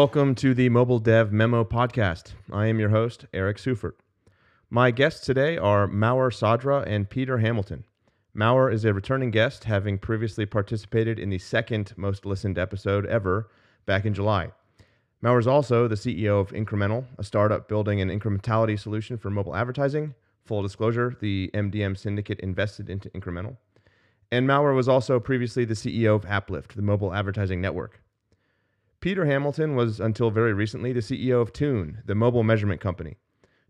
Welcome to the Mobile Dev Memo Podcast. I am your host, Eric Seufert. My guests today are Maor Sadra and Peter Hamilton. Maor is a returning guest, having previously participated in the second most listened episode ever back in July. Maor is also the CEO of Incremental, a startup building an incrementality solution for mobile advertising. Full disclosure, the MDM syndicate invested into Incremental. And Maor was also previously the CEO of AppLift, the mobile advertising network. Peter Hamilton was until very recently the CEO of Tune, the mobile measurement company.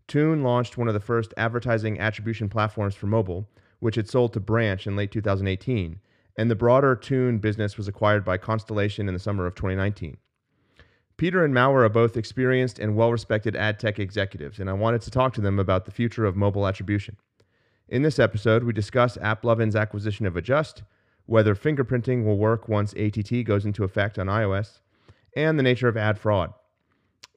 Tune launched one of the first advertising attribution platforms for mobile, which it sold to Branch in late 2018, and the broader Tune business was acquired by Constellation in the summer of 2019. Peter and Maor are both experienced and well respected ad tech executives, and I wanted to talk to them about the future of mobile attribution. In this episode, we discuss AppLovin's acquisition of Adjust, whether fingerprinting will work once ATT goes into effect on iOS, and the nature of ad fraud.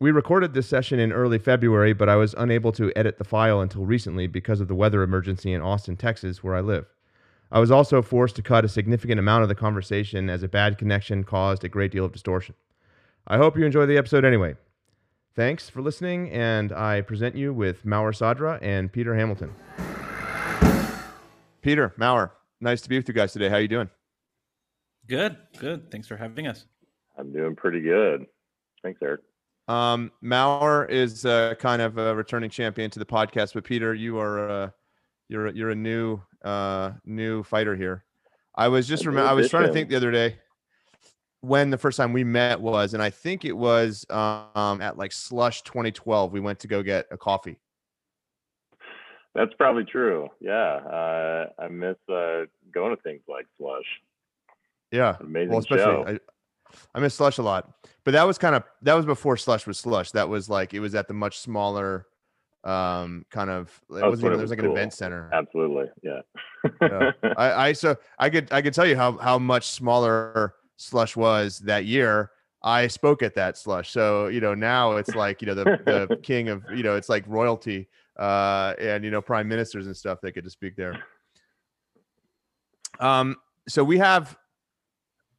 We recorded this session in early February, but I was unable to edit the file until recently because of the weather emergency in Austin, Texas, where I live. I was also forced to cut a significant amount of the conversation as a bad connection caused a great deal of distortion. I hope you enjoy the episode anyway. Thanks for listening, and I present you with Maor Sadra and Peter Hamilton. Peter, Maor, nice to be with you guys today. How are you doing? Good, good. Thanks for having us. I'm doing pretty good. Thanks, Eric. Um, Maor is uh, kind of a returning champion to the podcast, but Peter, you are uh, you're you're a new uh, new fighter here. I was just remember I was trying to think the other day when the first time we met was, and I think it was um, at like Slush 2012. We went to go get a coffee. That's probably true. Yeah, uh, I miss uh, going to things like Slush. Yeah, amazing well, especially show. I, I miss Slush a lot, but that was kind of that was before Slush was Slush. That was like it was at the much smaller um kind of it wasn't even, there was like cool. an event center absolutely yeah, yeah. I, I so i could i could tell you how how much smaller slush was that year i spoke at that slush so you know now it's like you know the, the king of you know it's like royalty uh and you know prime ministers and stuff that get to speak there um so we have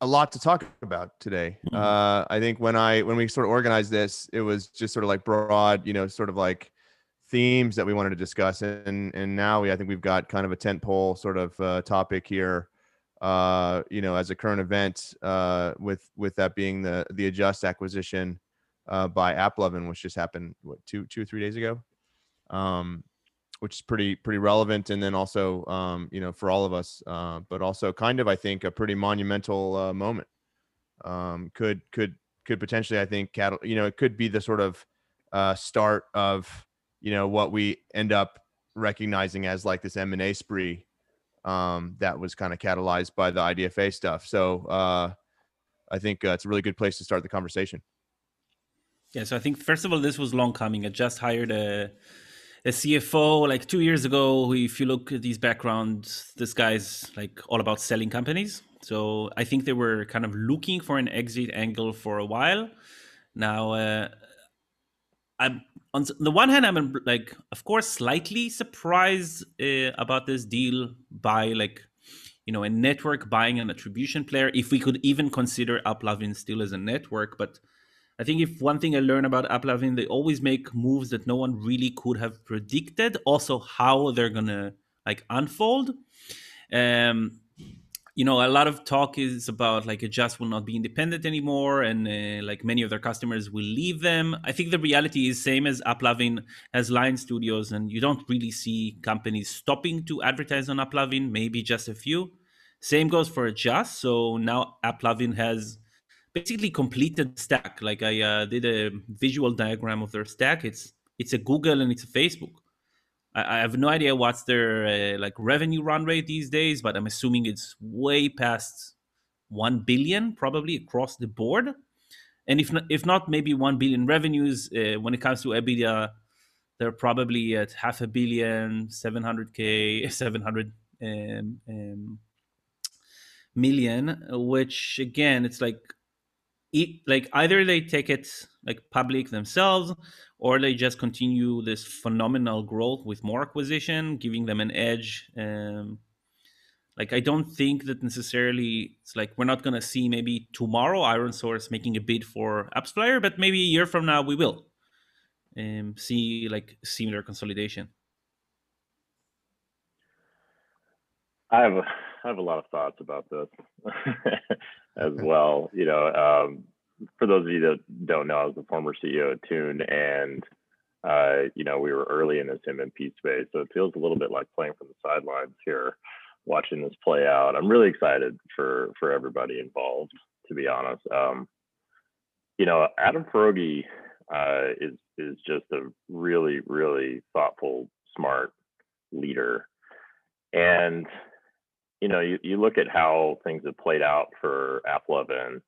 a lot to talk about today. Mm-hmm. uh i think when i when we sort of organized this it was just sort of like broad you know sort of like themes that we wanted to discuss. And and now we i think we've got kind of a tent pole sort of uh, topic here uh, you know, as a current event, uh, with with that being the the Adjust acquisition uh, by AppLovin, which just happened what two two or three days ago, um, which is pretty pretty relevant, and then also um, you know for all of us, uh, but also kind of I think a pretty monumental uh, moment. Um, could could could potentially I think cattle, you know, it could be the sort of uh, start of you know what we end up recognizing as like this M and A spree um, that was kind of catalyzed by the IDFA stuff. So uh, I think uh, it's a really good place to start the conversation. Yeah, so I think first of all, this was long coming. I just hired a a CFO like two years ago. If you look at these backgrounds, this guy's like all about selling companies. So I think they were kind of looking for an exit angle for a while. Now, uh, I'm on the one hand, I'm like, of course, slightly surprised uh, about this deal by like, you know, a network buying an attribution player. If we could even consider AppLovin still as a network, but I think if one thing I learned about AppLovin, they always make moves that no one really could have predicted. Also, how they're gonna like unfold. Um, you know a lot of talk is about like adjust will not be independent anymore and uh, like many of their customers will leave them i think the reality is same as applovin has Lion Studios and you don't really see companies stopping to advertise on applovin maybe just a few same goes for adjust so now applovin has basically completed stack like i uh, did a visual diagram of their stack it's it's a google and it's a facebook I, I have no idea what's their uh, like revenue run rate these days, but I'm assuming it's way past one billion probably across the board. And if not, if not, maybe one billion revenues. Uh, when it comes to EBITDA, they're probably at half a billion, 700k, 700 um, um, million. Which again, it's like, it, like either they take it like public themselves or they just continue this phenomenal growth with more acquisition, giving them an edge um, like I don't think that necessarily it's like we're not gonna see maybe tomorrow ironSource making a bid for AppsFlyer, but maybe a year from now we will um, see like similar consolidation. I have a, I have a lot of thoughts about this as well. You know, um, for those of you that don't know, I was the former CEO of Tune, and uh, you know we were early in this MMP space, so it feels a little bit like playing from the sidelines here watching this play out. I'm really excited for for everybody involved, to be honest. Um, you know, Adam Foroughi uh, is is just a really really thoughtful, smart leader, and you know, you, you look at how things have played out for AppLovin,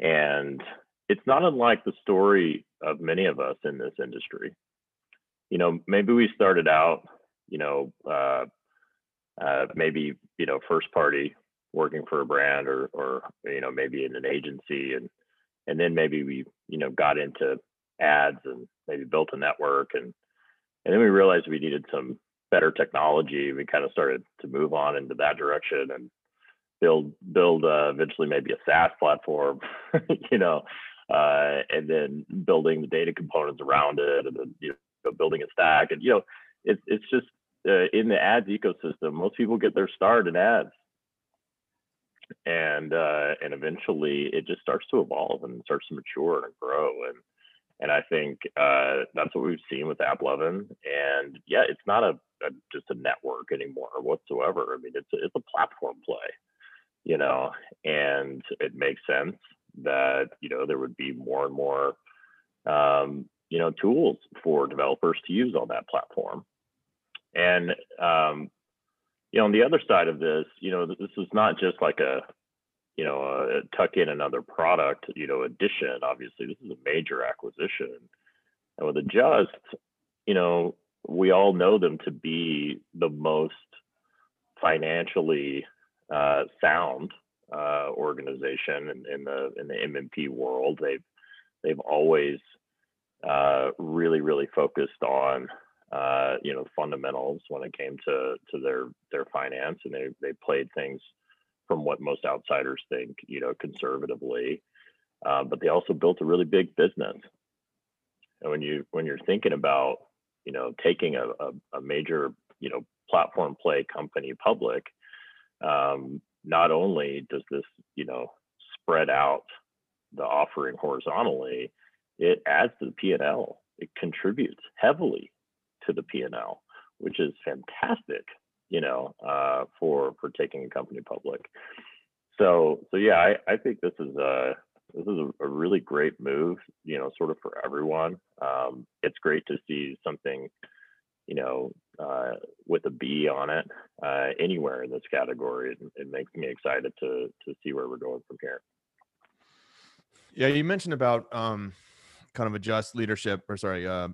and it's not unlike the story of many of us in this industry. You know, maybe we started out, you know, uh, uh, maybe you know first party working for a brand or or you know maybe in an agency and and then maybe we you know got into ads and maybe built a network and and then we realized we needed some better technology we kind of started to move on into that direction and build build uh, eventually maybe a SaaS platform you know uh, and then building the data components around it and then you know building a stack and you know it's it's just uh, in the ads ecosystem, most people get their start in ads, and uh, and eventually it just starts to evolve and starts to mature and grow and and I think uh, that's what we've seen with AppLovin. And yeah, it's not a, a, just a network anymore whatsoever. I mean, it's a, it's a platform play, you know, and it makes sense that you know there would be more and more um, you know tools for developers to use on that platform and um, you know, on the other side of this, you know, this is not just like a you know a tuck in another product, you know, addition. Obviously, this is a major acquisition, and with Adjust, you know, we all know them to be the most financially uh, sound uh, organization in, in, the in the MMP world. They've they've always uh, really really focused on uh, you know fundamentals when it came to to their their finance, and they they played things from what most outsiders think, you know, conservatively. Uh, but they also built a really big business. And when you when you're thinking about you know taking a, a, a major you know platform play company public, um, not only does this you know spread out the offering horizontally, it adds to the P and L. It contributes heavily to the P&L, which is fantastic, you know, uh, for for taking a company public. So so yeah, I, I think this is a this is a, a really great move, you know, sort of for everyone. Um, it's great to see something, you know, uh, with a B on it uh, anywhere in this category. It, it makes me excited to to see where we're going from here. Yeah, you mentioned about um, kind of adjust leadership, or sorry, uh,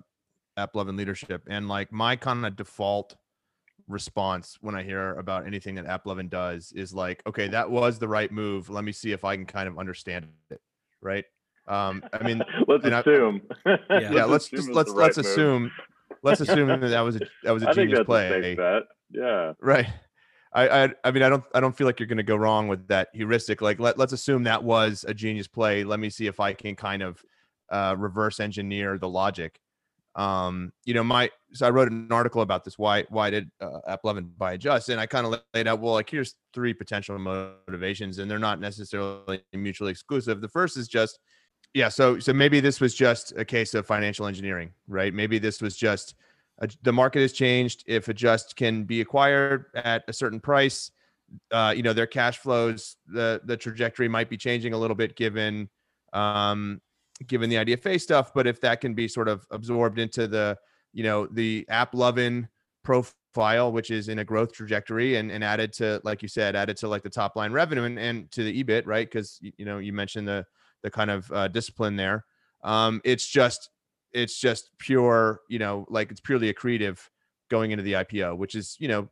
AppLovin leadership. And like my kind of default response when I hear about anything that App AppLovin does is like, okay, that was the right move. Let me see if I can kind of understand it. Right. Um, I mean, let's assume. I, yeah, yeah, let's just let's right let's move. assume let's assume that that was a that was a I genius play. A yeah. Right. I, I I mean I don't I don't feel like you're going to go wrong with that heuristic. Like let let's assume that was a genius play. Let me see if I can kind of uh, reverse engineer the logic um, you know, my so I wrote an article about this. Why why did uh, AppLovin buy Adjust? And I kind of laid out well, like here's three potential motivations, and they're not necessarily mutually exclusive. The first is just yeah, so so maybe this was just a case of financial engineering, right? Maybe this was just a, the market has changed. If Adjust can be acquired at a certain price, uh, you know, their cash flows, the the trajectory might be changing a little bit given um, given the IDFA stuff. But if that can be sort of absorbed into the, you know, the AppLovin profile, which is in a growth trajectory and, and added to, like you said, added to like the top line revenue and, and to the EBIT, right? Because, you know, you mentioned the, the kind of uh, discipline there. Um, it's just, it's just pure, you know, like it's purely accretive going into the IPO, which is, you know,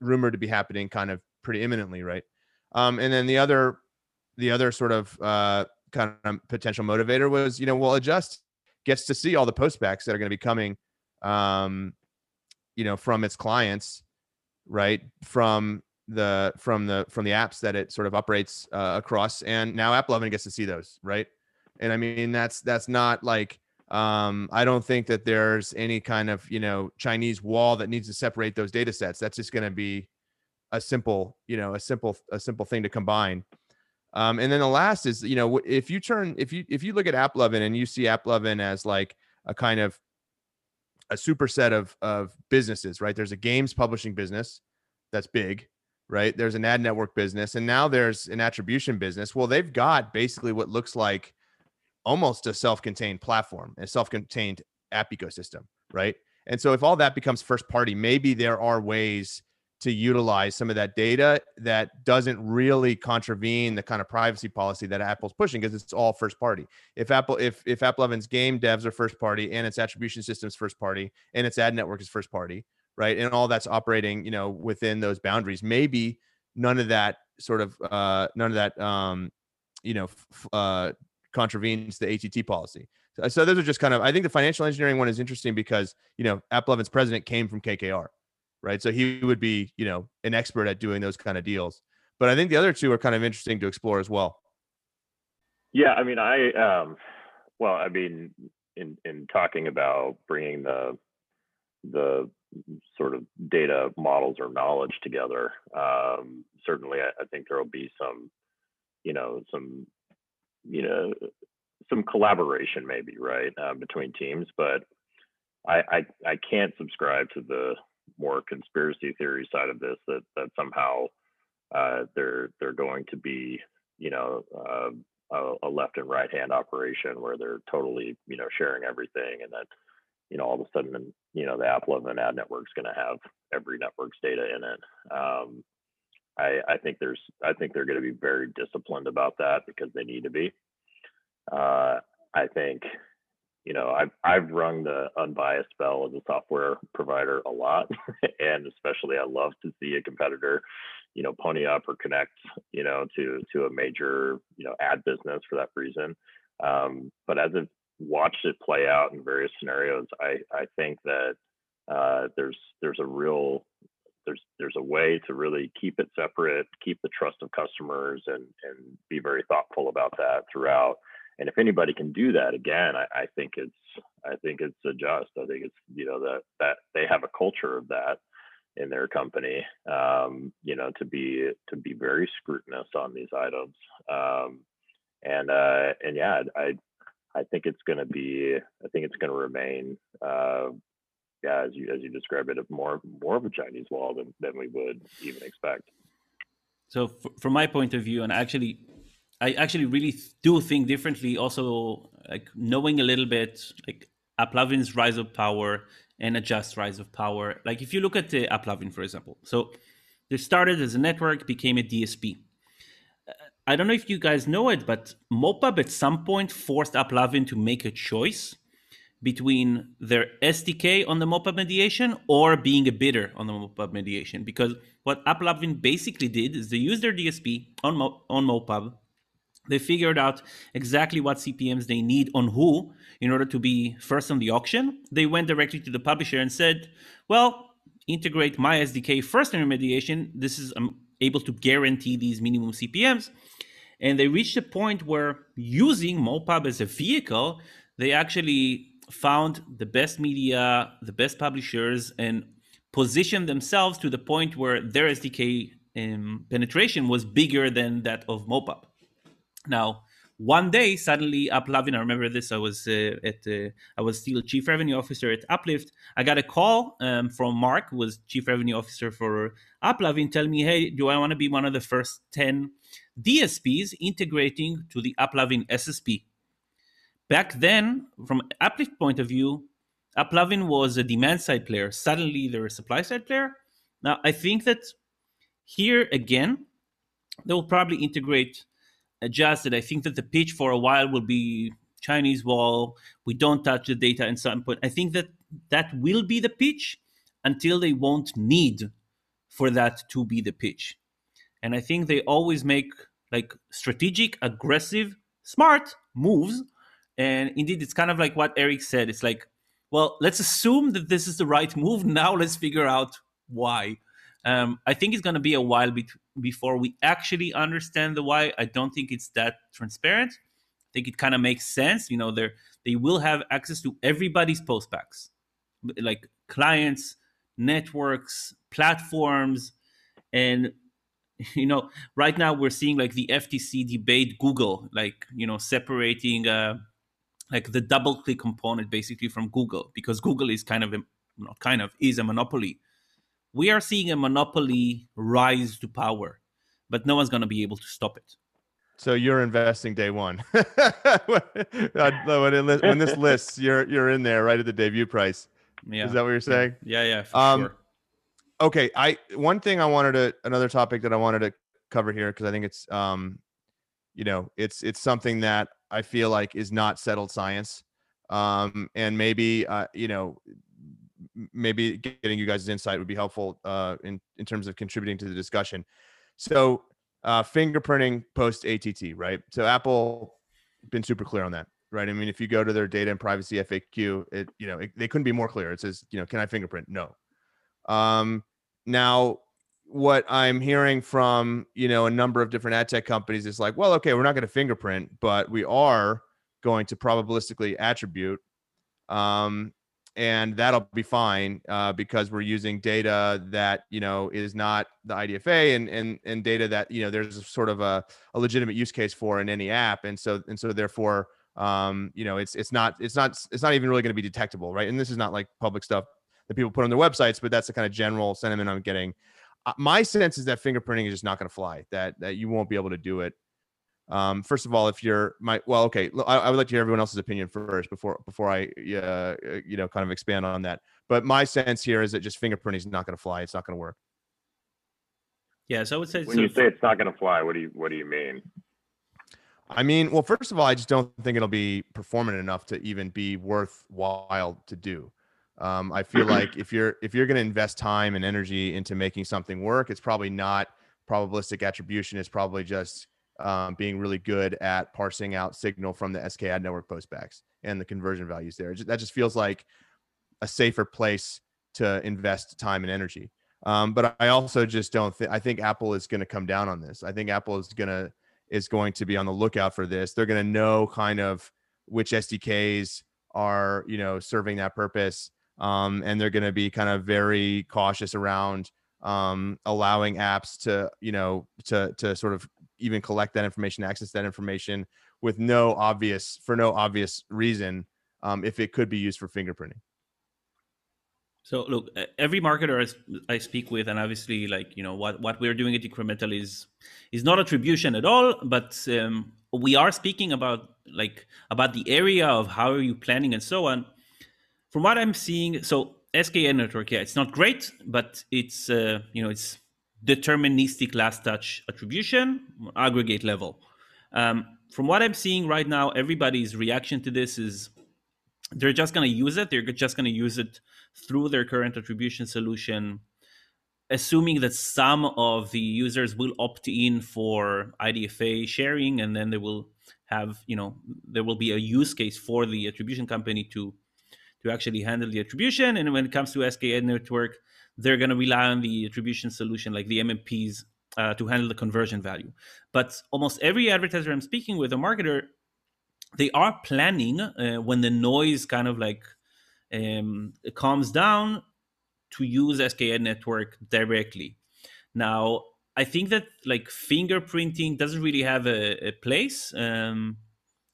rumored to be happening kind of pretty imminently, right? Um, and then the other, the other sort of uh, kind of potential motivator was, you know, well, adjust gets to see all the postbacks that are going to be coming, um, you know, from its clients, right? From the from the from the apps that it sort of operates uh, across, and now AppLovin gets to see those, right? And I mean that's that's not like um, I don't think that there's any kind of you know Chinese wall that needs to separate those data sets. That's just going to be a simple you know a simple a simple thing to combine. Um, and then the last is you know if you turn if you if you look at AppLovin and you see AppLovin as like a kind of a superset of of businesses, right? There's a games publishing business that's big, right? There's an ad network business, and now there's an attribution business. Well, they've got basically what looks like almost a self-contained platform, a self-contained app ecosystem, right? And so if all that becomes first party, maybe there are ways to utilize some of that data that doesn't really contravene the kind of privacy policy that Apple's pushing because it's all first party. If Apple if if Apple AppLovin's game devs are first party and its attribution systems first party and its ad network is first party, right? And all that's operating, you know, within those boundaries, maybe none of that sort of uh none of that um you know f- uh contravenes the ATT policy. So, so those are just kind of I think the financial engineering one is interesting because, you know, Apple AppLovin's president came from KKR right? So he would be, you know, an expert at doing those kind of deals. But I think the other two are kind of interesting to explore as well. Yeah, I mean, I um, well, I mean, in in talking about bringing the the sort of data models or knowledge together, um, certainly I, I think there will be some, you know, some, you know, some collaboration maybe right uh, between teams, but I, I I can't subscribe to the more conspiracy theory side of this that that somehow uh, they're they're going to be you know uh, a, a, left and right hand operation where they're totally you know sharing everything and that you know all of a sudden you know the AppLovin ad network is going to have every network's data in it. Um, I, I think there's I think they're going to be very disciplined about that because they need to be. Uh, I think you know, I've I've rung the unbiased bell as a software provider a lot, and especially I love to see a competitor, you know, pony up or connect, you know, to to a major you know ad business for that reason. Um, but as I've watched it play out in various scenarios, I I think that uh, there's there's a real there's there's a way to really keep it separate, keep the trust of customers, and and be very thoughtful about that throughout and if anybody can do that again I, I, think it's i think it's Adjust. I think it's you know that that they have a culture of that in their company um, you know to be to be very scrutinous on these items. Um, and uh, and yeah i i think it's going to be i think it's going to remain uh, yeah as you as you describe it of more more of a chinese wall than, than we would even expect. So from my point of view and actually I actually really do think differently. Also, like knowing a little bit, like AppLovin's rise of power and Adjust rise of power. Like if you look at the AppLovin, for example, so they started as a network, became a DSP. Uh, I don't know if you guys know it, but MoPub at some point forced AppLovin to make a choice between their SDK on the MoPub mediation or being a bidder on the MoPub mediation. Because what AppLovin basically did is they used their DSP on, Mo- on MoPub they figured out exactly what CPMs they need on who in order to be first on the auction. They went directly to the publisher and said, well, integrate my SDK first in remediation. This is I'm able to guarantee these minimum CPMs. And they reached a point where using MoPub as a vehicle, they actually found the best media, the best publishers, and positioned themselves to the point where their SDK um, penetration was bigger than that of MoPub. Now, one day, suddenly, AppLovin, I remember this. I was uh, at, uh, I was still chief revenue officer at AppLift. I got a call um, from Mark, who was chief revenue officer for AppLovin, telling me, "Hey, do I want to be one of the first ten DSPs integrating to the AppLovin SSP?" Back then, from AppLift point of view, AppLovin was a demand side player. Suddenly, they're a supply side player. Now, I think that here again, they will probably integrate adjusted. I think that the pitch for a while will be Chinese wall. We don't touch the data and some point. I think that that will be the pitch until they won't need for that to be the pitch. And I think they always make like strategic, aggressive, smart moves. And indeed, it's kind of like what Eric said. It's like, well, let's assume that this is the right move. Now let's figure out why. Um, I think it's going to be a while be- before we actually understand the why. I don't think it's that transparent. I think it kind of makes sense. You know, they they will have access to everybody's postbacks, like clients, networks, platforms, and you know, right now we're seeing like the FTC debate Google, like you know, separating uh, like the DoubleClick component basically from Google because Google is kind of a, not kind of is a monopoly. We are seeing a monopoly rise to power, but no one's going to be able to stop it. So you're investing day one. when, it, when, this lists, you're you're in there right at the debut price. Yeah. Is that what you're saying? Yeah, yeah, um, sure. Okay, I one thing I wanted to another topic that I wanted to cover here because I think it's um, you know, it's it's something that I feel like is not settled science, um, and maybe uh, you know, maybe getting you guys' insight would be helpful uh, in in terms of contributing to the discussion. So uh, fingerprinting post ATT, right? So Apple been super clear on that, right? I mean, if you go to their data and privacy FAQ, it you know it, they couldn't be more clear. It says, you know, can I fingerprint? No. Um, now, what I'm hearing from you know a number of different ad tech companies is like, well, okay, we're not going to fingerprint, but we are going to probabilistically attribute. Um, and that'll be fine uh, because we're using data that you know is not the IDFA and and and data that you know there's sort of a, a legitimate use case for in any app, and so and so therefore um, you know it's it's not it's not it's not even really going to be detectable, right? And this is not like public stuff that people put on their websites, but that's the kind of general sentiment I'm getting. Uh, my sense is that fingerprinting is just not going to fly. That that you won't be able to do it um, first of all, if you're my well, okay, I, I, would like to hear everyone else's opinion first before before I uh, you know kind of expand on that. But my sense here is that just fingerprinting is not going to fly. It's not going to work. Yeah, so I would say when so you say it's not going to fly, what do you what do you mean? I mean, well, first of all, I just don't think it'll be performant enough to even be worthwhile to do. Um, I feel like if you're if you're going to invest time and energy into making something work, it's probably not probabilistic attribution. It's probably just um, being really good at parsing out signal from the SKAdNetwork postbacks and the conversion values there. That just feels like a safer place to invest time and energy. Um, but I also just don't think I think Apple is going to come down on this. I think Apple is going to is going to be on the lookout for this. They're going to know kind of which SDKs are you know serving that purpose, um, and they're going to be kind of very cautious around um, allowing apps to you know to to sort of even collect that information, access that information with no obvious for no obvious reason um, if it could be used for fingerprinting. So look, every marketer I speak with, and obviously, like you know, what what we're doing at Incremental is is not attribution at all, but um, we are speaking about like about the area of how are you planning and so on. From what I'm seeing, so SKAdNetwork, yeah, it's not great, but it's uh, you know it's deterministic last touch attribution, aggregate level. Um, from what I'm seeing right now, everybody's reaction to this is they're just going to use it. They're just going to use it through their current attribution solution, assuming that some of the users will opt in for IDFA sharing, and then they will have, you know, there will be a use case for the attribution company to to actually handle the attribution. And when it comes to SKAdNetwork, they're going to rely on the attribution solution like the MMPs uh, to handle the conversion value. But almost every advertiser I'm speaking with, a marketer, they are planning uh, when the noise kind of like um, calms down to use SK network directly. Now, I think that like fingerprinting doesn't really have a, a place. Um,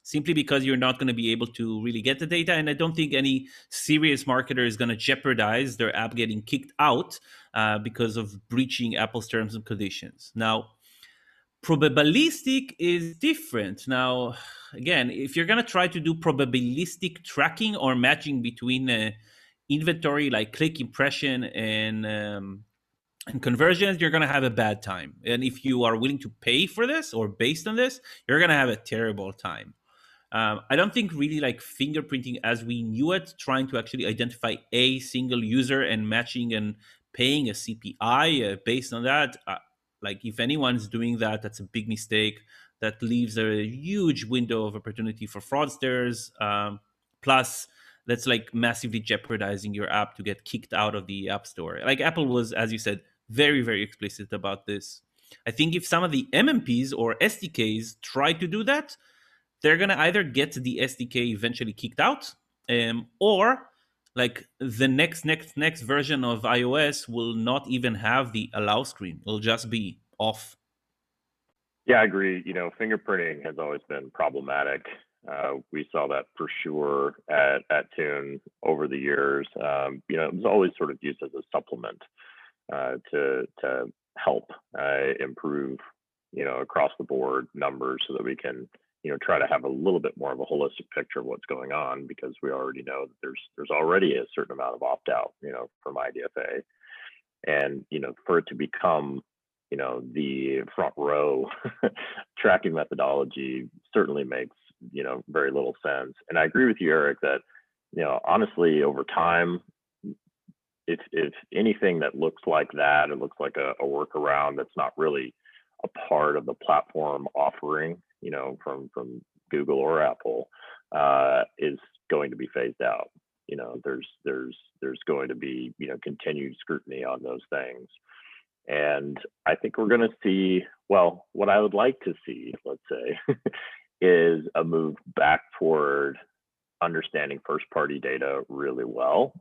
simply because you're not going to be able to really get the data. And I don't think any serious marketer is going to jeopardize their app getting kicked out uh, because of breaching Apple's terms and conditions. Now, probabilistic is different. Now, again, if you're going to try to do probabilistic tracking or matching between uh, inventory like click impression and um, and conversions, you're going to have a bad time. And if you are willing to pay for this or based on this, you're going to have a terrible time. Um, I don't think really like fingerprinting as we knew it, trying to actually identify a single user and matching and paying a CPI uh, based on that. Uh, like if anyone's doing that, that's a big mistake. That leaves a huge window of opportunity for fraudsters. Um, plus, that's like massively jeopardizing your app to get kicked out of the app store. Like Apple was, as you said, very very explicit about this. I think if some of the MMPs or SDKs try to do that, they're gonna either get the SDK eventually kicked out, um, or like the next next next version of iOS will not even have the allow screen. It'll just be off. Yeah, I agree. You know, fingerprinting has always been problematic. Uh, we saw that for sure at, at Tune over the years. Um, you know, it was always sort of used as a supplement uh, to to help uh, improve, you know, across the board numbers so that we can, you know, try to have a little bit more of a holistic picture of what's going on because we already know that there's there's already a certain amount of opt out, you know, from IDFA, and you know, for it to become you know the front row tracking methodology certainly makes you know very little sense. And i agree with you eric that you know honestly over time if if anything that looks like that it looks like a, a workaround that's not really a part of the platform offering you know from from google or apple uh, is going to be phased out. You know there's there's there's going to be you know continued scrutiny on those things. And I think we're going to see, well, what I would like to see, let's say, is a move back toward understanding first party data really well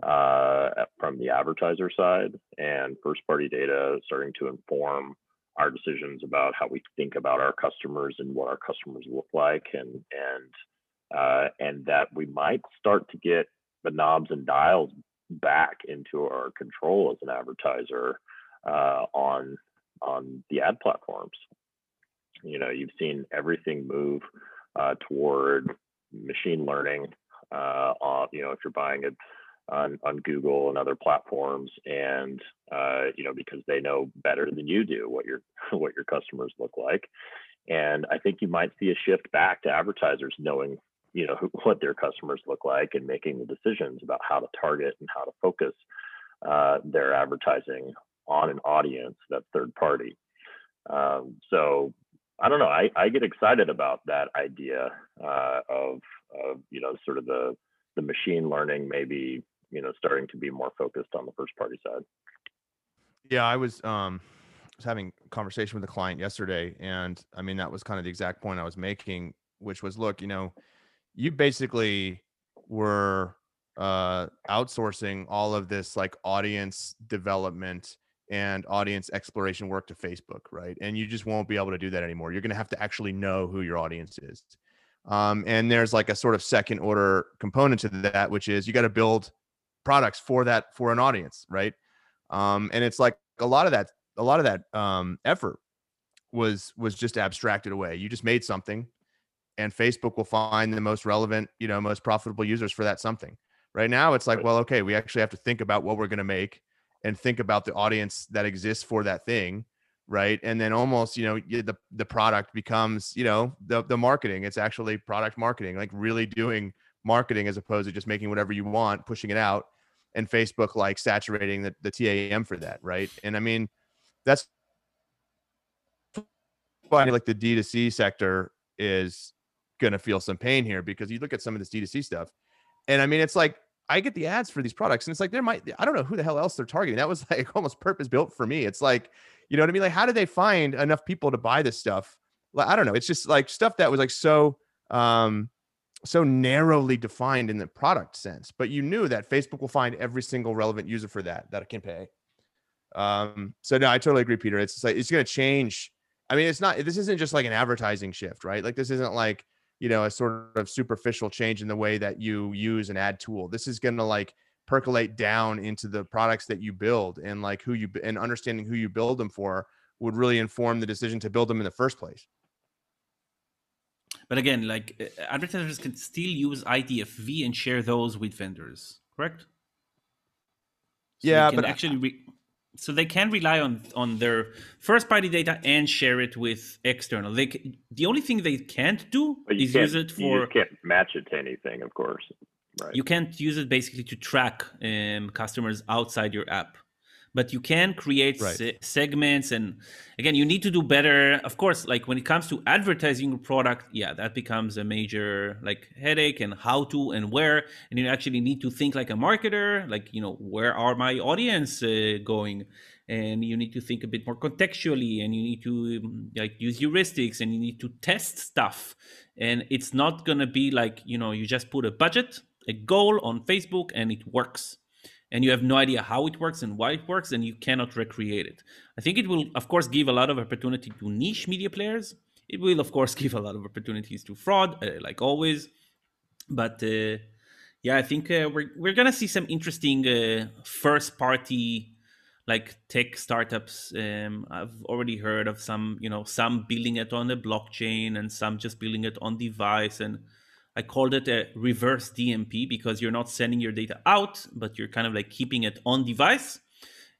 uh, from the advertiser side and first party data starting to inform our decisions about how we think about our customers and what our customers look like and and uh, and that we might start to get the knobs and dials back into our control as an advertiser uh, on on the ad platforms. You know, you've seen everything move uh, toward machine learning. Uh, on, you know, if you're buying it on, on Google and other platforms, and uh, you know, because they know better than you do what your what your customers look like. And I think you might see a shift back to advertisers knowing, you know, what their customers look like and making the decisions about how to target and how to focus uh, their advertising on an audience that's third party. Um, so I don't know. I, I get excited about that idea uh, of, of you know sort of the the machine learning maybe you know starting to be more focused on the first party side. Yeah, I was um was having conversation with a client yesterday, and I mean that was kind of the exact point I was making, which was look, you know, you basically were uh outsourcing all of this like audience development and audience exploration work to Facebook, right? And you just won't be able to do that anymore. You're going to have to actually know who your audience is. Um, and there's like a sort of second order component to that, which is you got to build products for that for an audience, right? Um, and it's like a lot of that, a lot of that um, effort was was just abstracted away. You just made something, and Facebook will find the most relevant, you know, most profitable users for that something. Right now, it's like, well, okay, we actually have to think about what we're going to make and think about the audience that exists for that thing right and then almost you know the the product becomes you know the the marketing it's actually product marketing like really doing marketing as opposed to just making whatever you want pushing it out and facebook like saturating the, the tam for that right and i mean that's why like the d2c sector is to feel some pain here because you look at some of this d2c stuff and i mean it's like I get the ads for these products, and it's like there might I don't know who the hell else they're targeting. That was like almost purpose built for me. It's like, you know what I mean? Like, how did they find enough people to buy this stuff? Like, I don't know. It's just like stuff that was like so um so narrowly defined in the product sense. But you knew that Facebook will find every single relevant user for that that it can pay. Um, so no, I totally agree, Peter. It's like it's gonna change. I mean, it's not this isn't just like an advertising shift, right? Like this isn't like you know a sort of superficial change in the way that you use an ad tool this is going to like percolate down into the products that you build and like who you and understanding who you build them for would really inform the decision to build them in the first place but again like uh, advertisers can still use idfv and share those with vendors correct? So yeah but actually re- so they can rely on on their first party data and share it with external. They the only thing they can't do is use it for you can't match it to anything of course right? You can't use it basically to track um, customers outside your app but you can create Right. se- segments and again you need to do better. Of course like when it comes to advertising your product yeah that becomes a major like headache and how to and where and you actually need to think like a marketer like you know where are my audience uh, going? And you need to think a bit more contextually and you need to um, like use heuristics and you need to test stuff. And it's not going to be like you know you just put a budget a goal on facebook and it works and you have no idea how it works and why it works and you cannot recreate it. I think it will of course give a lot of opportunity to niche media players. It will of course give a lot of opportunities to fraud uh, like always. But uh, yeah i think uh, we're, we're gonna see some interesting uh, first party like tech startups. Um, i've already heard of some you know some building it on the blockchain and some just building it on device and i called it a reverse dmp because you're not sending your data out but you're kind of like keeping it on device.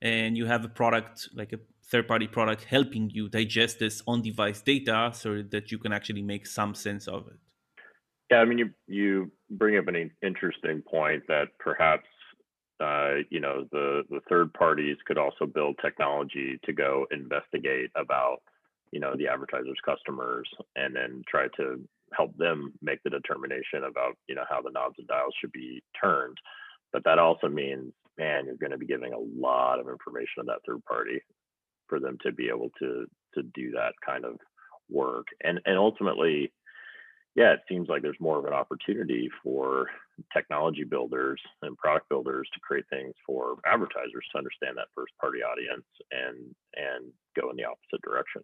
And you have a product like a third party product helping you digest this on device data so that you can actually make some sense of it. Yeah, I mean, you you bring up an interesting point that perhaps uh, you know the the third parties could also build technology to go investigate about you know the advertisers' customers and then try to help them make the determination about you know how the knobs and dials should be turned. But that also means, man, you're going to be giving a lot of information to that third party for them to be able to to do that kind of work and and ultimately yeah, it seems like there's more of an opportunity for technology builders and product builders to create things for advertisers to understand that first party audience and and go in the opposite direction.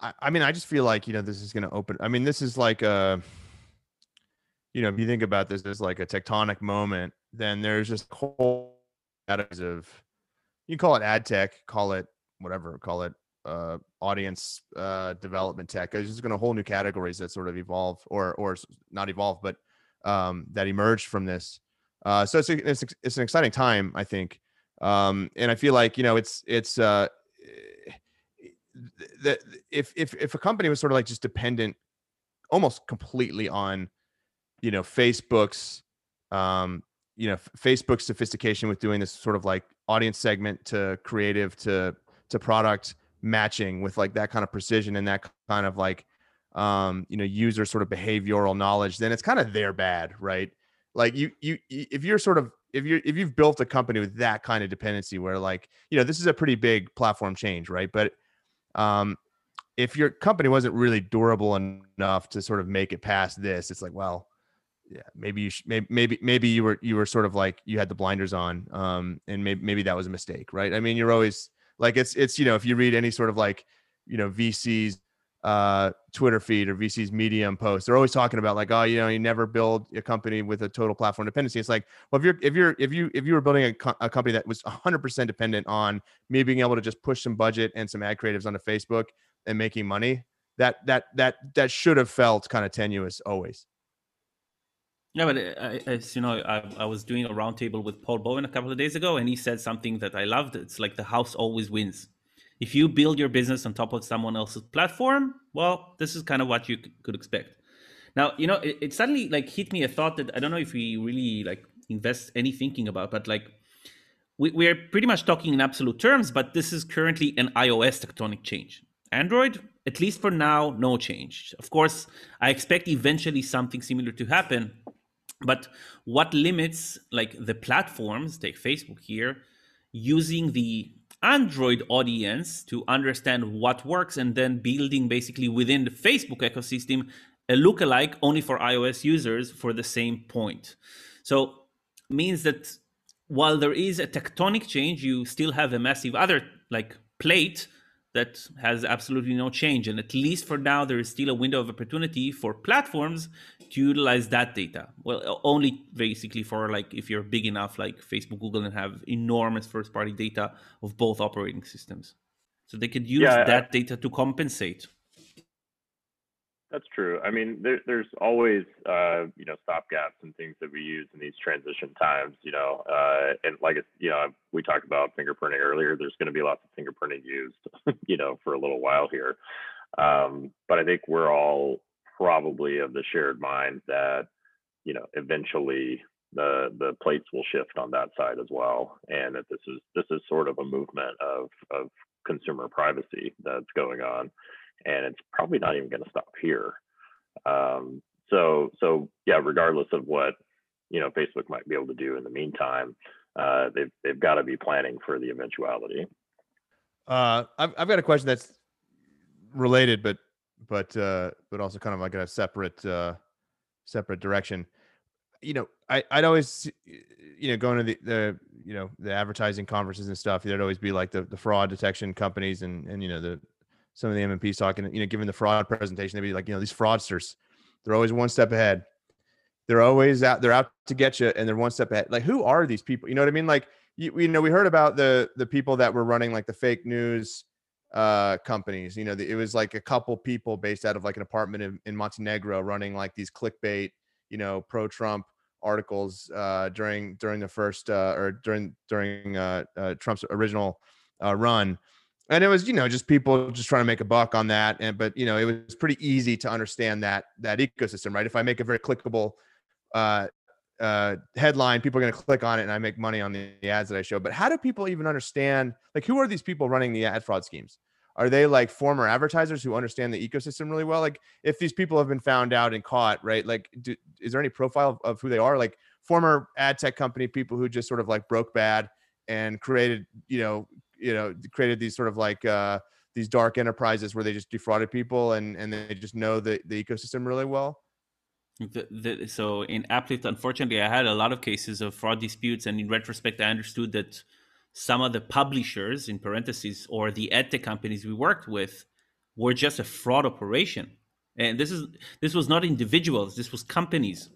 I, I mean, I just feel like you know this is going to open. I mean, this is like a, you know, if you think about this as like a tectonic moment, then there's just whole categories of, you call it ad tech, call it whatever, call it uh, audience uh, development tech. There's just going to whole new categories that sort of evolve, or or not evolve, but um, that emerged from this. Uh, so it's a, it's it's an exciting time, I think, um, and I feel like you know it's it's uh, that if if if a company was sort of like just dependent almost completely on you know facebook's um you know facebook's sophistication with doing this sort of like audience segment to creative to to product matching with like that kind of precision and that kind of like um you know user sort of behavioral knowledge then it's kind of their bad right? Like you you if you're sort of if you're if you've built a company with that kind of dependency where like you know this is a pretty big platform change right? But um if your company wasn't really durable enough to sort of make it past this it's like well yeah maybe you sh- maybe maybe maybe you were you were sort of like you had the blinders on um and maybe maybe that was a mistake right? I mean you're always like it's it's you know if you read any sort of like you know vc's uh twitter feed or vc's medium post they're always talking about like oh you know you never build a company with a total platform dependency it's like well if you're if you're if you if you were building a, co- a company that was 100% dependent on me being able to just push some budget and some ad creatives onto facebook and making money that that that that should have felt kind of tenuous always Yeah, but uh, I, as you know, I, I was doing a roundtable with Paul Bowen a couple of days ago, and he said something that I loved. It's like the house always wins. If you build your business on top of someone else's platform, well, this is kind of what you could expect. Now, you know, it, it suddenly like hit me a thought that I don't know if we really like invest any thinking about, but like we, we are pretty much talking in absolute terms, but this is currently an iOS tectonic change. Android, at least for now, no change. Of course, I expect eventually something similar to happen, but what limits like the platforms take facebook here using the android audience to understand what works and then building basically within the facebook ecosystem a lookalike only for ios users for the same point. So means that while there is a tectonic change you still have a massive other like plate that has absolutely no change. And at least for now there is still a window of opportunity for platforms to utilize that data. Well only basically for like if you're big enough like facebook google and have enormous first party data of both operating systems. So they could use Yeah, I- that data to compensate That's true. I mean, there, there's always, uh, you know, stopgaps and things that we use in these transition times, you know, uh, and like, you know, we talked about fingerprinting earlier. There's going to be lots of fingerprinting used, you know, for a little while here. Um, but I think we're all probably of the shared mind that, you know, eventually the the plates will shift on that side as well, and that this is this is sort of a movement of of consumer privacy that's going on, and it's probably not even going to stop here. Um, so so yeah, regardless of what you know Facebook might be able to do in the meantime, uh, they've they've got to be planning for the eventuality. Uh, I've I've got a question that's related, but but uh, but also kind of like a separate uh, separate direction. You know, I I'd always you know going to the the you know the advertising conferences and stuff. There'd always be like the the fraud detection companies and and you know the some of the MMPs talking. You know, giving the fraud presentation, they'd be like, you know, these fraudsters, they're always one step ahead. They're always out. They're out to get you, and they're one step ahead. Like, who are these people? You know what I mean? Like, you, you know, we heard about the the people that were running like the fake news uh companies you know it was like a couple people based out of like an apartment in, in montenegro running like these clickbait you know pro trump articles uh during during the first uh or during during uh, uh trump's original uh run and it was you know just people just trying to make a buck on that and but you know it was pretty easy to understand that that ecosystem right if i make a very clickable uh uh, headline, people are going to click on it and I make money on the, the, ads that I show. But how do people even understand, like, who are these people running the ad fraud schemes? Are they like former advertisers who understand the ecosystem really well? Like, if these people have been found out and caught, right? Like, do, is there any profile of, of who they are? Like, former ad tech company people who just sort of like broke bad and created, you know, you know, created these sort of like, uh, these dark enterprises where they just defrauded people and and they just know the, the ecosystem really well the, the, so in AppLift, unfortunately, I had a lot of cases of fraud disputes, and in retrospect, I understood that some of the publishers, in parentheses, or the ad tech companies we worked with, were just a fraud operation. And this is this was not individuals; this was companies.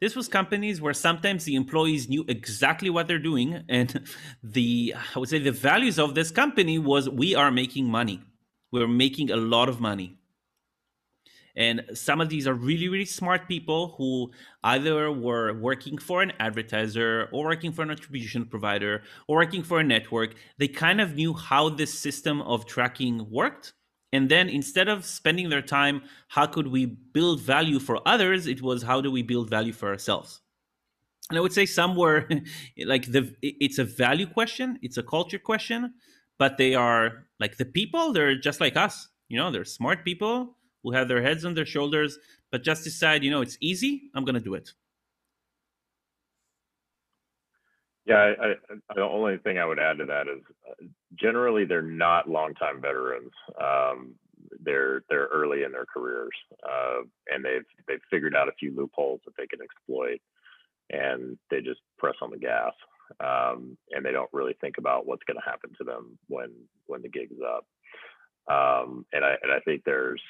This was companies where sometimes the employees knew exactly what they're doing, and the I would say the values of this company was we are making money. We're making a lot of money and some of these are really, really smart people who either were working for an advertiser or working for an attribution provider or working for a network. They kind of knew how this system of tracking worked. And then instead of spending their time, how could we build value for others? It was how do we build value for ourselves? And I would say some were like the it's a value question, it's a culture question, but they are like the people, they're just like us. You know, they're smart people who have their heads on their shoulders, but just decide, you know, it's easy. I'm to do it. Yeah, I, I, the only thing I would add to that is uh, generally they're not longtime veterans. Um, they're they're early in their careers, uh, and they've they've figured out a few loopholes that they can exploit, and they just press on the gas, um, and they don't really think about what's going to happen to them when when the gig's up. Um, and I and I think there's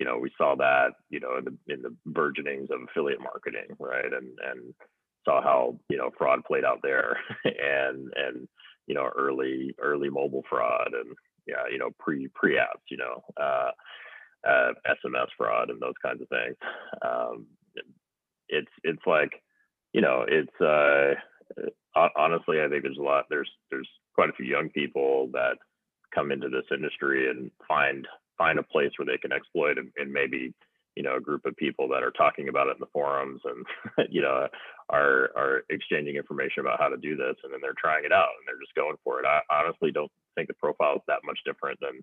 you know, we saw that, you know, in the in the burgeonings of affiliate marketing, right? And and saw how, you know, fraud played out there and and you know, early early mobile fraud and yeah, you know, pre pre apps, you know, uh, uh, SMS fraud and those kinds of things. Um, it's it's like, you know, it's uh, honestly, I think there's a lot. There's there's quite a few young people that come into this industry and find find a place where they can exploit and, and maybe you know a group of people that are talking about it in the forums and you know are are exchanging information about how to do this and then they're trying it out and they're just going for it i honestly don't think the profile is that much different than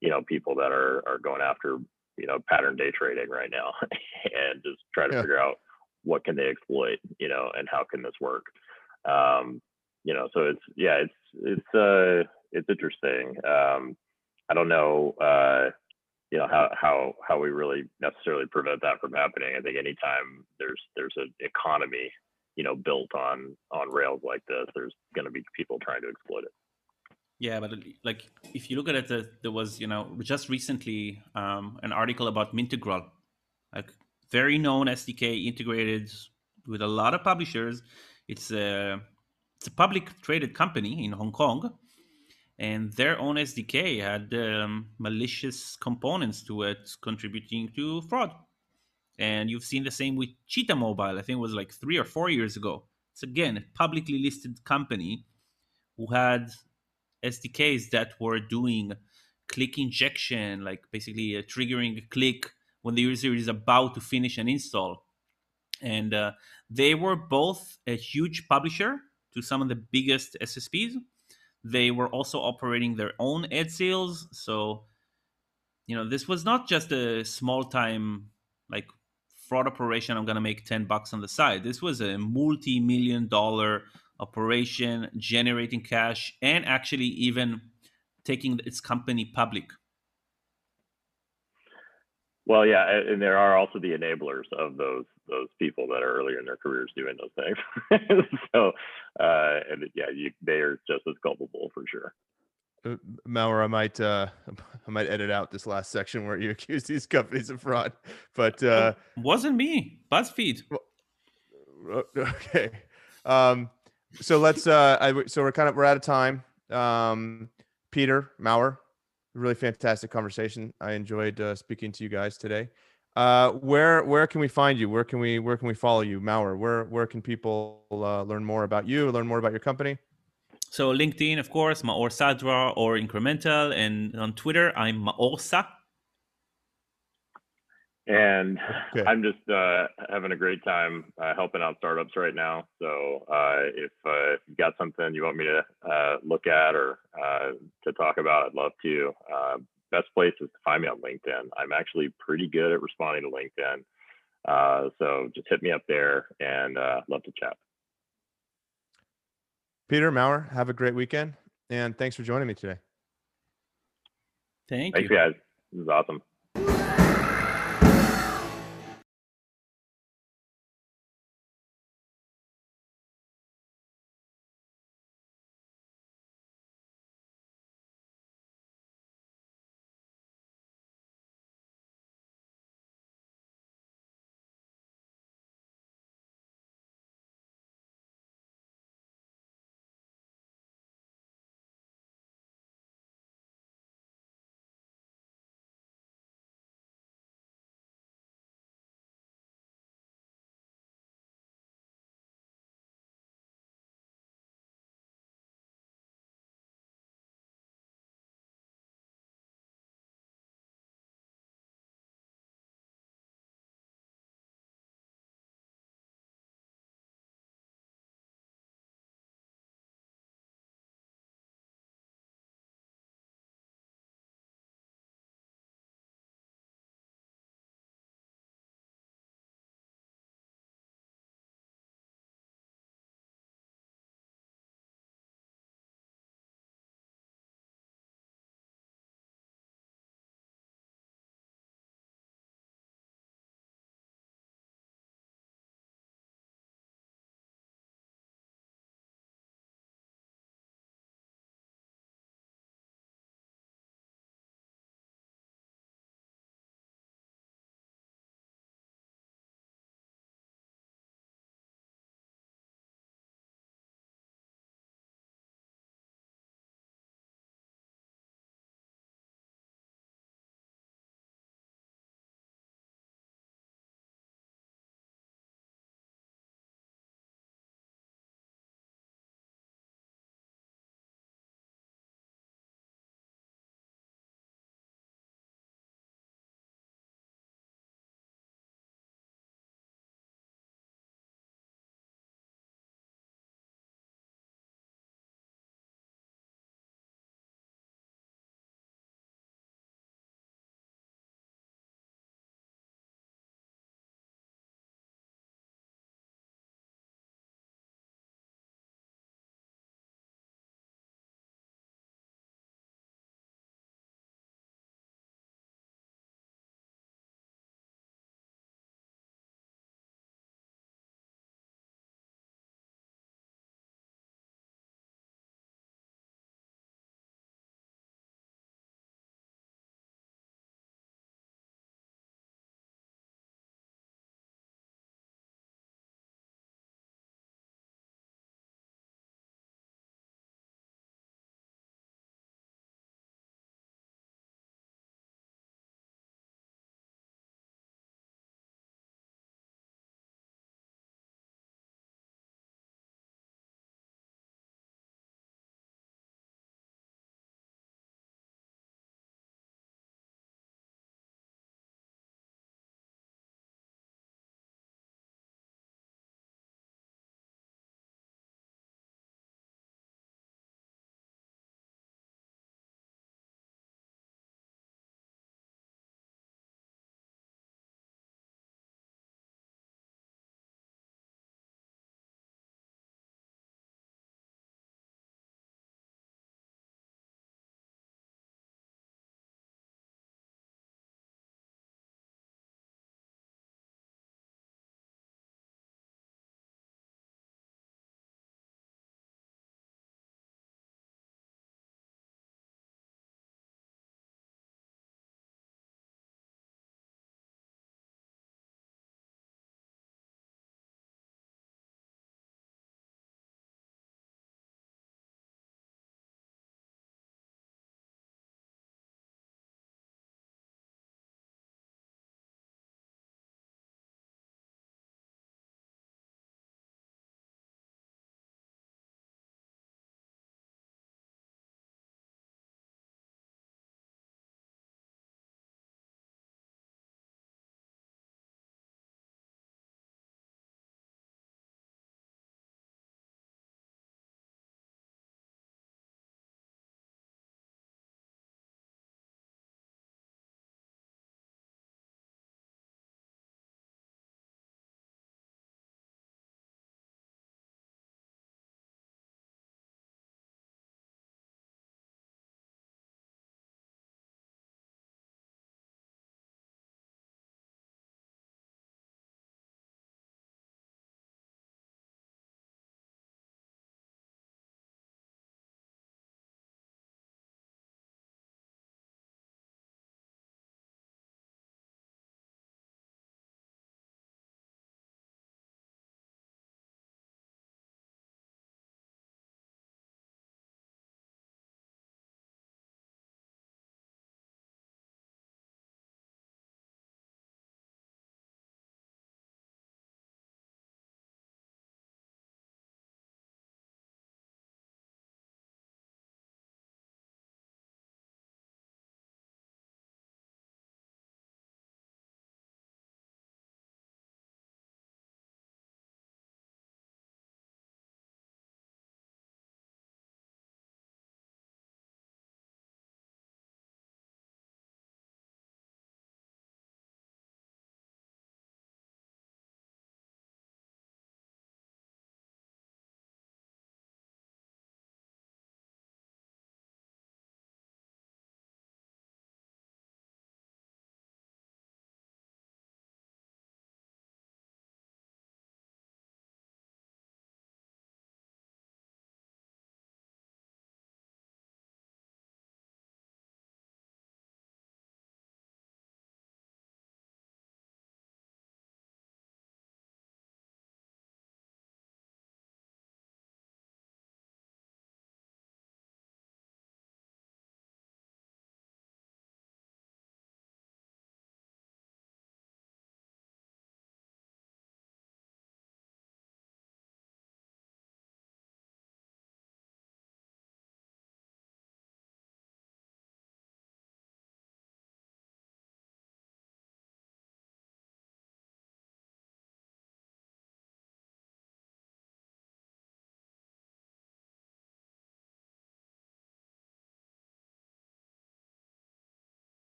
you know people that are are going after you know pattern day trading right now and just try to yeah. figure out what can they exploit you know and how can this work um you know so it's yeah it's it's uh it's interesting um I don't know, uh, you know, how how how we really necessarily prevent that from happening. I think anytime there's there's an economy, you know, built on on rails like this, there's going to be people trying to exploit it. Yeah, but like if you look at it, there was you know just recently um, an article about Mintegral, like very known SDK integrated with a lot of publishers. It's a it's a public traded company in Hong Kong, and their own SDK had um, malicious components to it, contributing to fraud. And you've seen the same with Cheetah Mobile. I think it was like three or four years ago. It's again a publicly listed company who had SDKs that were doing click injection, like basically uh, triggering a click when the user is about to finish an install. and uh, they were both a huge publisher to some of the biggest SSPs. They were also operating their own ad sales, so you know this was not just a small time like fraud operation. I'm gonna make ten bucks on the side. This was a multi-million dollar operation, generating cash, and actually even taking its company public. Well, yeah, and there are also the enablers of those those people that are earlier in their careers doing those things. so, uh, and yeah, you, they are just as culpable for sure. Uh, Maor, I might uh, I might edit out this last section where you accuse these companies of fraud, but uh, wasn't me. BuzzFeed. Okay. Um, so let's. Uh, I, so we're kind of we're out of time. Um, Peter Maor, really fantastic conversation. I enjoyed uh, speaking to you guys today. Uh, where where can we find you? Where can we where can we follow you, Maor? Where where can people uh, learn more about you, learn more about your company? So LinkedIn, of course, Maor Sadra or INCRMNTAL, and on Twitter, I'm Maorsa. And okay. I'm just uh, having a great time uh, helping out startups right now. So uh, if uh, you've got something you want me to uh, look at or uh, to talk about, I'd love to. best place is to find me on LinkedIn. I'm actually pretty good at responding to LinkedIn. so just hit me up there and love to chat. Peter Maor, have a great weekend. And thanks for joining me today. Thank you. Thanks, you. guys. This is awesome.